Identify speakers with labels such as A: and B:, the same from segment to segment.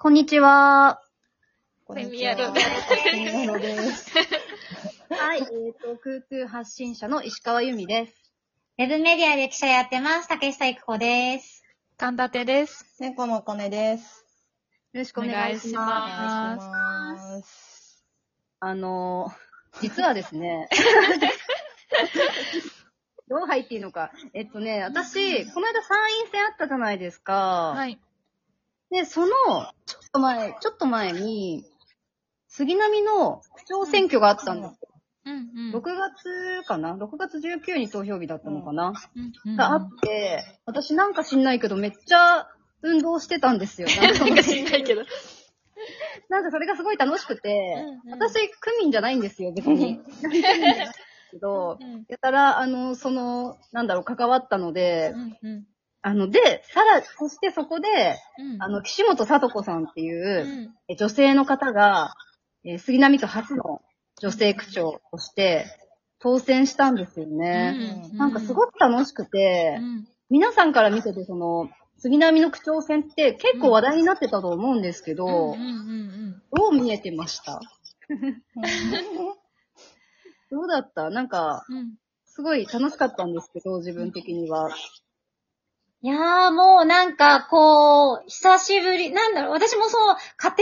A: こんにちは。
B: プレミアル
C: プレミアルです。
A: はい、えっ、と、空空発信者の石川由美です。
D: ウェブメディアで記者やってます。竹下育子です。
B: 神立てです。
C: 猫のコネです。
A: よろしくお願いしま。
B: ます
C: お願いします。
A: あのー、実はですね、どう入っていいのか。えっとね、私、この間参院選あったじゃないですか。
B: はい。
A: で、その、ちょっと前、ちょっと前に、杉並の区長選挙があったんですよ。
B: うんうん。
A: 6月かな ?6 月19に投票日だったのかな、
B: うん
A: があって、私なんか知んないけどめっちゃ運動してたんですよ。なんか
B: 知んないけど。
A: なんかそれがすごい楽しくて、
B: うんうん
A: 私、区民じゃないんですよ、別に。けど、
B: うん
A: やたら、あの、その、なんだろう、関わったので、
B: うんうん。
A: あの、で、さら、そしてそこで、
B: うん。
A: あの、岸本聡子さんっていうう、
B: ん。
A: え女性の方が、えー杉並区初の女性区長として当選したんですよね。なんかすごく楽しくて、
B: うん。
A: 皆さんから見てて、その、杉並の区長選って結構話題になってたと思うんですけど、
B: うんうんうん。
A: どう見えてました？どうだった？なんか、
B: うん。
A: すごい楽しかったんですけど、自分的には。
D: いやーもうなんかこう、久しぶり、なんだろう、私もそう、家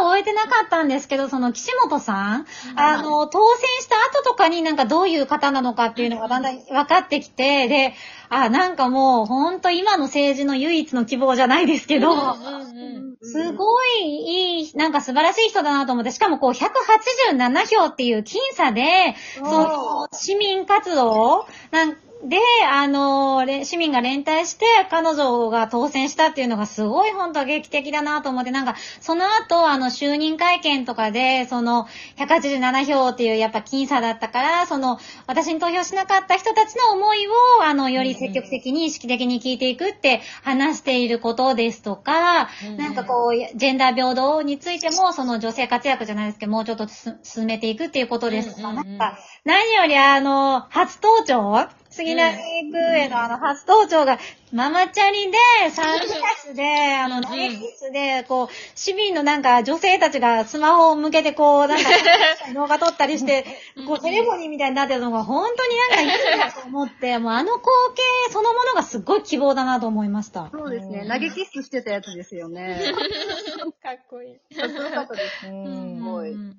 D: 庭は終えてなかったんですけど、その岸本さん、あの、当選した後とかになんかどういう方なのかっていうのがだんだん分かってきて、で、あ、なんかもうほんと今の政治の唯一の希望じゃないですけど、すごいいい、なんか素晴らしい人だなと思って、しかもこう187票っていう僅差で、その市民活動なんで、あの、れ市民が連帯して彼女が当選したっていうのがすごい本当劇的だなと思って、なんかその後、あの就任会見とかで、その187票っていうやっぱ僅差だったから、その私に投票しなかった人たちの思いを、あの、より積極的に意識的に聞いていくって話していることですとか、なんかこう、ジェンダー平等についても、その女性活躍じゃないですけど、もうちょっとす進めていくっていうことですとか、なんか、何よりあの、初登庁杉並区へのあの、初登庁が、ママチャリで、サングラスで、あの、
B: うん
D: 投げキッスで、こう、市民のなんか、女性たちがスマホを向けて、こう、なんか、動画撮ったりして、こう、テレフォニーみたいになってるのが、本当になんかいいなと思って、もうあの光景そのものがすっごい希望だなと思いました。
A: そうですね
C: う。ん
A: 投げキッスしてたやつですよね。
B: かっこいい。
A: かっこよかったです。
C: う
B: うん
C: ん。
A: ごい
B: うん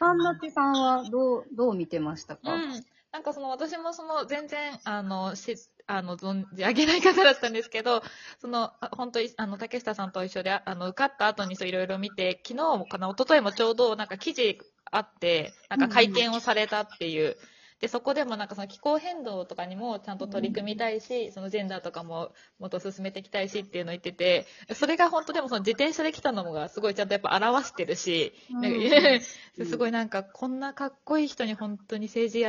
A: パンダチさんはどう、どう見てましたか、
B: うん。なんかその私もその全然、あの、し、あの、存じ上げない方だったんですけど、その、あ本当に、あの、竹下さんと一緒で、ああの、受かった後にそういろいろ見て、昨日もかな、一昨日もちょうどなんか記事あって、なんか会見をされたっていう。で、そこでもなんかその気候変動とかにもちゃんと取り組みたいし、そのジェンダーとかももっと進めていきたいしっていうのを言ってて、それが本当でもその自転車で来たのがすごいちゃんとやっぱ表してるし、なんか すごいなんか、こんなかっこいい人に本当に政治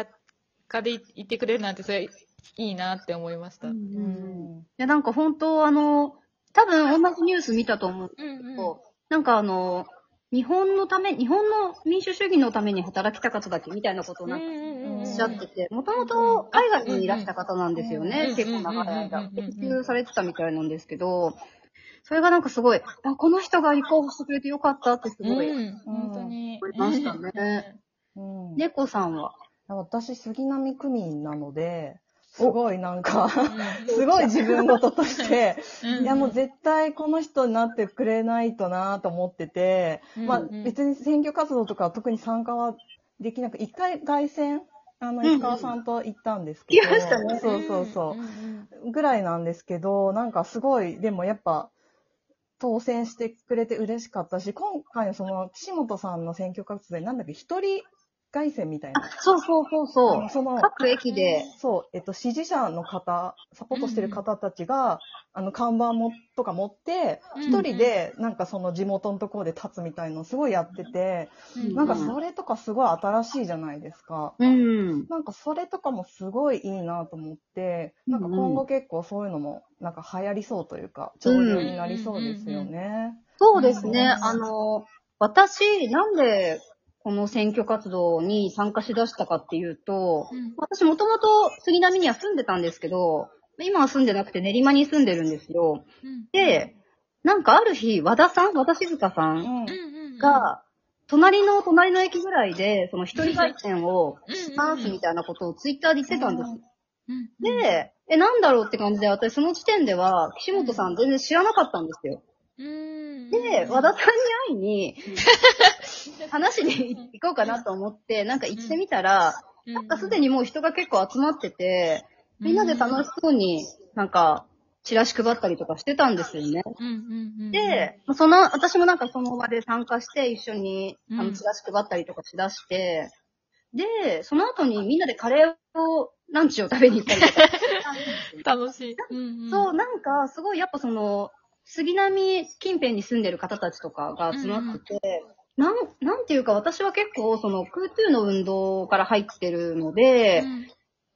B: 家でいいてくれるなんて、それいいなって思いました。
A: う
B: うん
C: うんん。
A: いや、なんか本当あの、多分同じニュース見たと思うんです
B: うん
A: けど、なんかあの、日本のため、日本の民主主義のために働きた方だけみたいなことをなんかおっしゃってて、もともと海外にいらした方なんですよね、
B: うん
A: 結構長い間。
B: うん
A: で、普及されてたみたいなんですけど、それがなんかすごい、あ、この人が立候補してくれてよかったってすごい
B: うん、本当に。
A: 思いましたね。
C: うん。
A: 猫さんは？
C: 私、杉並区民なので、すごいなんか、すごい自分事として、
B: うん。
C: いやもう絶対この人になってくれないとなと思ってて、まあ
B: うん。
C: 別に選挙活動とかは特に参加はできなく、一回凱旋、あの、
A: うん
C: 石川さんと行ったんですけど、
A: 行きましたね。
C: そうそうそう。
B: ん
C: ぐらいなんですけど、なんかすごい、でもやっぱ、当選してくれて嬉しかったし、今回のその、岸本さんの選挙活動で、なんだっけ、一人凱旋みたいな。
A: そうそうそう
C: あ
A: そう。
C: のその、
A: 各駅で、
C: そう、えっと、支持者の方、サポートしてる方たちが、あの、看板も、とか持って、
B: うん
C: 一人で、なんかその地元のところで立つみたいのをすごいやってて、
B: うん
C: なんかそれとかすごい新しいじゃないですか。
A: うん。
C: なんかそれとかもすごいいいなと思って、なんか今後結構そういうのもなんか流行りそうというか、潮流になりそうですよね。
A: そうですね。
B: うん
A: あの、私、なんで、この選挙活動に参加しだしたかっていうと、
B: うん
A: 私もともと杉並には住んでたんですけど、今は住んでなくて練馬に住んでるんですよ。
B: うん
A: で、なんかある日、和田さん和田静香さん。が、隣の隣の駅ぐらいで、その一人外線を
B: うん
A: しますみたいなことをツイッターで言ってたんです。
B: うん、
A: で、え、なんだろうって感じで、私その時点では、岸本さん全然知らなかったんですよ。
B: うん。
A: で、和田さんに会いに、話に行こうかなと思って、なんか行ってみたら、なんかすで
B: に
A: にもう人が結構集まってて、みんなで楽しそうになんか、チラシ配ったりとかしてたんですよね。
B: うんうんうん、
A: で、その、私もなんかその場で参加して一緒に、あの、
B: うん
A: チラシ配ったりとかしだして、で、その後にみんなでカレーを、ランチを食べに行ったりとか。
B: 楽しい。うんうん、
A: そう、なんか、すごいやっぱその、杉並近辺に住んでる方たちとかが集まってて、なん、なんていうか私は結構その空中の運動から入ってるので、
B: うん。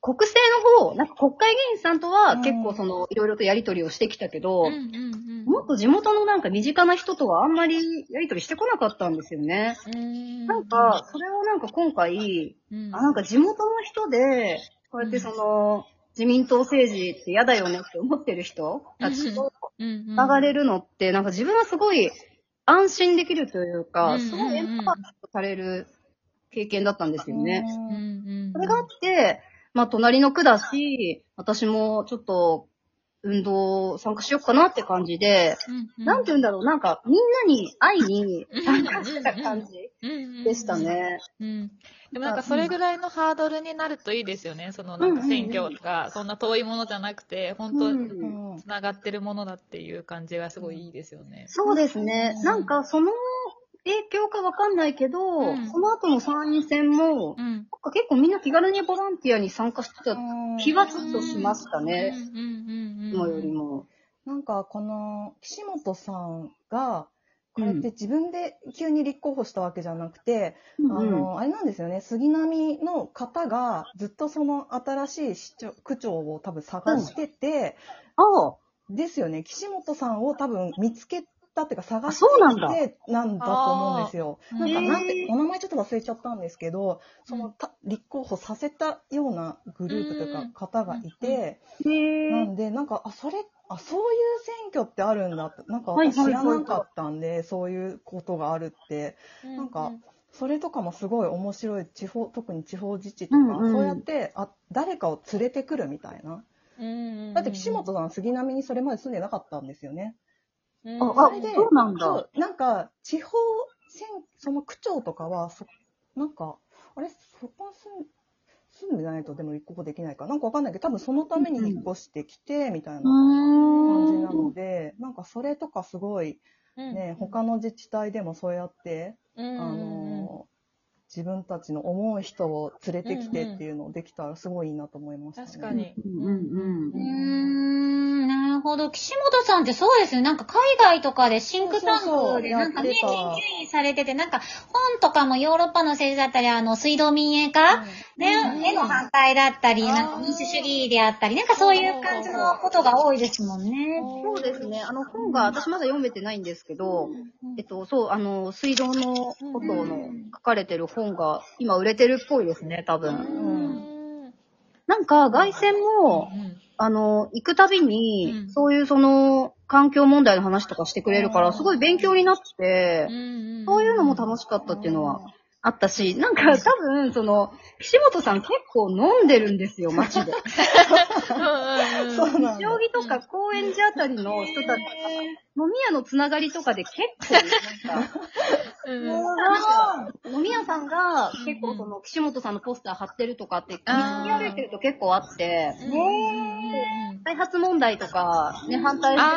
A: 国政の方、なんか国会議員さんとは結構その、いろいろとやりとりをしてきたけど、
B: うんうんうん。
A: もっと地元のなんか身近な人とはあんまりやりとりしてこなかったんですよね。
B: うん
A: なんか、それをなんか今回、
B: うん。
A: あ、なんか地元の人で、こうやってその、自民党政治って嫌だよねって思ってる人たちと
B: うんうん。
A: 流れるのって、なんか自分はすごい安心できるという
B: うん
A: か、すごいエンパワーされる経験だったんですよね。それがあって、まあ隣の区だし、私もちょっと運動参加しようかなって感じで、
B: うん
A: なんて言うんだろう、なんかみんなに会いに参加した感じでした。ね。
B: うん。でもなんかそれぐらいのハードルになるといいですよね。そのなんか選挙がそんな遠いものじゃなくて、本当
A: うん
C: うん
B: つながってるものだっていう感じがすごいいいですよね。
A: そうですね。なんかその影響かわかんないけど、
B: うん
A: その後の参院選も、
B: うん。
A: なんか結構みんな気軽にボランティアに参加してた気はちょっとしましたね。
B: うんうんうんうん。
A: いつもよりも。
C: なんかこの岸本さんが、これって自分で急に立候補したわけじゃなくて、あ
A: うん
C: の、あれなんですよね、杉並の方がずっとその新しい市長区長を多分探してて、
A: ああ、
C: ですよね、岸本さんを多分見つけたっていうか探して
A: そうなんだ。
C: きてなんだと思うんですよ。
B: あー。
C: なんか、なんて、お名前ちょっと忘れちゃったんですけど、その、た立候補させたようなグループという
B: うん。
C: か方がいて、
A: へえ。
C: なんで、なんか、あ、それ、あ、そういう選挙ってあるんだって、なんか私知
A: はいはい。はい
C: らなかったんで、そういうことがあるって、なんか、それとかもすごい面白い、地方、特に地方自治とか、
A: うんうん。
C: そうやって、あ、誰かを連れてくるみたいな。だって岸本さん、杉並にそれまで住んでなかったんですよね。
B: うん、
A: あ、あ
C: それで、
A: そうなんだ。
C: そう、なんか、地方選、その区長とかは、そ、なんか、あれ、そこは住ん住んでないとでも立候補できないかなんかわかんないけど、多分そのために引っ越してきて、みたいな感じなので、なんかそれとかすごい、ね、他の自治体でもそうやって、
B: うん、
C: あの、自分たちの思う人を連れてきてっていうのをできたらすごいいいなと思いましたね。
B: 確かに。
A: うんうん
D: うーん、ほど。岸本さんってそうですね。なんか海外とかでシンクタンクでなんかね、研究員されてて、なんか本とかもヨーロッパの政治だったり、あの、水道民営化、ね、への反対だったり、なんか民主主義であったり、なんかそういう感じのことが多いですもんね。
A: そうですね。あの本が、私まだ読めてないんですけど、えっと、そう、あの、水道のことの書かれてる本が今売れてるっぽいですね、多分。
B: うん。
A: なんか、外線も、あの、行くたびに、そういうその、環境問題の話とかしてくれるから、すごい勉強になって、そういうのも楽しかったっていうのはあったし、なんか多分、その、岸本さん結構飲んでるんですよ、街で。
C: そうなんだ。
A: 将棋とか高円寺あたりの人たち、飲み屋のつながりとかで結構、なんか、飲み屋さんが結構その、岸本さんのポスター貼ってるとかって、
B: あー
A: 見歩いてると結構あって、開発問題とか、ね、反対してる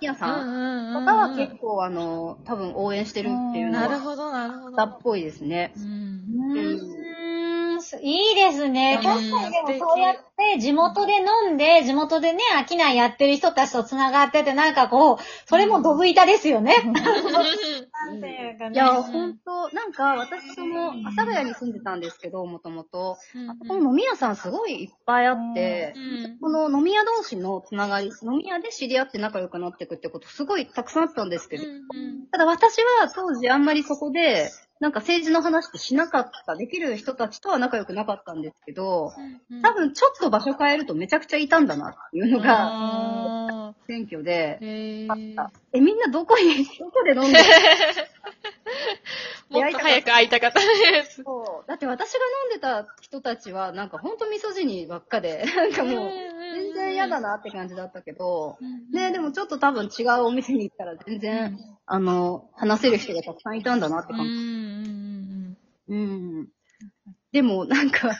B: あ
A: 飲み屋さん
B: ん
A: とかは結構、あの、多分応援してるっていうのは、
B: なるほど、なるほど。
A: だっぽいですね。
B: うん
D: うーんいいですね。
B: うん
D: 確かにでもそうやって地元で飲んで、地元でね、商いやってる人たちと繋がってて、なんかこう、それもドブ板ですよね。なんていうかね。
A: いや、ほんと、なんか、私、その、阿佐ヶ谷に住んでたんですけど、もともと。この飲み屋さんすごいいっぱいあって、この飲み屋同士のつながり、飲み屋で知り合って仲良くなっていくってことすごいたくさんあったんですけど、ただ私は当時あんまりそこで、なんか政治の話ってしなかった、できる人たちとは仲良くなかったんですけど、多分ちょっと場所変えるとめちゃくちゃいたんだなっていうのが、
B: あ
A: 選挙で、
B: へー。
A: あった。え、みんなどこに、どこで飲んでる
B: もっと早く会いたかったです。
A: そう。だって私が飲んでた人たちは、なんかほんと味噌汁ばっかで、なんかもう、全然嫌だなって感じだったけど、ね、でもちょっと多分違うお店に行ったら全然、あの、話せる人がたくさんいたんだなって感じ。
B: うん
A: うん。でも、なんか、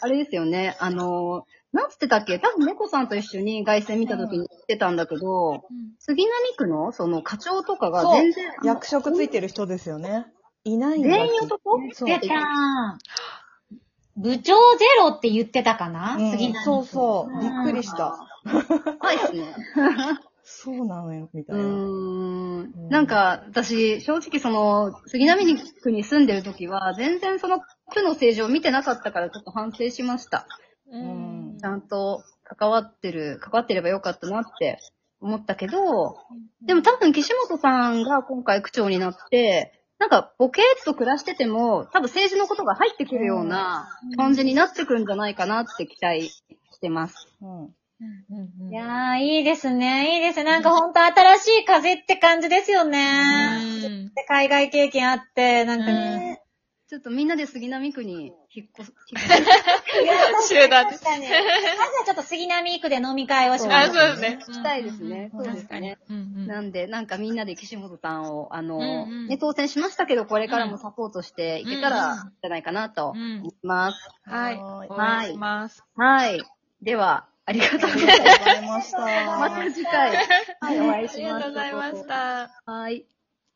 A: あれですよね、あの、なんつってたっけ？多分猫さんと一緒に凱旋見た時に言ってたんだけど、
B: うん
A: 杉並区のその課長とかが
C: そう
A: 全然、
C: 役職ついてる人ですよね。いないんだ
A: 全員男？
C: そう
D: 出た部長ゼロって言ってたかな、
C: うん
D: 次の
C: そうそう。びっくりした。
A: 怖いっすね。
C: そうなのよ、みた
A: うー
C: いな。
A: ん。なんか、私、正直その、杉並区に住んでる時は、全然その区の政治を見てなかったからちょっと反省しました。
B: うん
A: ちゃんと関わってる、関わってればよかったなって思ったけど、でも多分岸本さんが今回区長になって、なんかボケーっと暮らしてても、多分政治のことが入ってくるような感じになってくるんじゃないかなって期待してます。
C: うん。
B: うんうん
D: いやー、いいですね。いいですね。なんかほんと新しい風って感じですよね。
B: うん
D: で海外経験あって、なんかね。
A: ちょっとみんなで杉並区に引っ越す、引っ越す
B: 集団で
D: 確かに。まずはちょっと杉並区で飲み会をし
B: あ、
D: ます。
B: そうですね。
A: したいですね。
C: うん
A: そうですね。
B: うんうん
A: なんで、なんかみんなで岸本さんを、あの、
B: うんうん
A: ね、当選しましたけど、これからもサポートしていけたら、じゃないかなと思
B: うん
A: います。
B: はい。
C: は
B: 応援します。
A: はい。では、ありがとうござい
C: い。
A: ます。
C: ありがとうございました。
A: また次回、はい、お会いし
B: ありが。とうございました。
A: はい。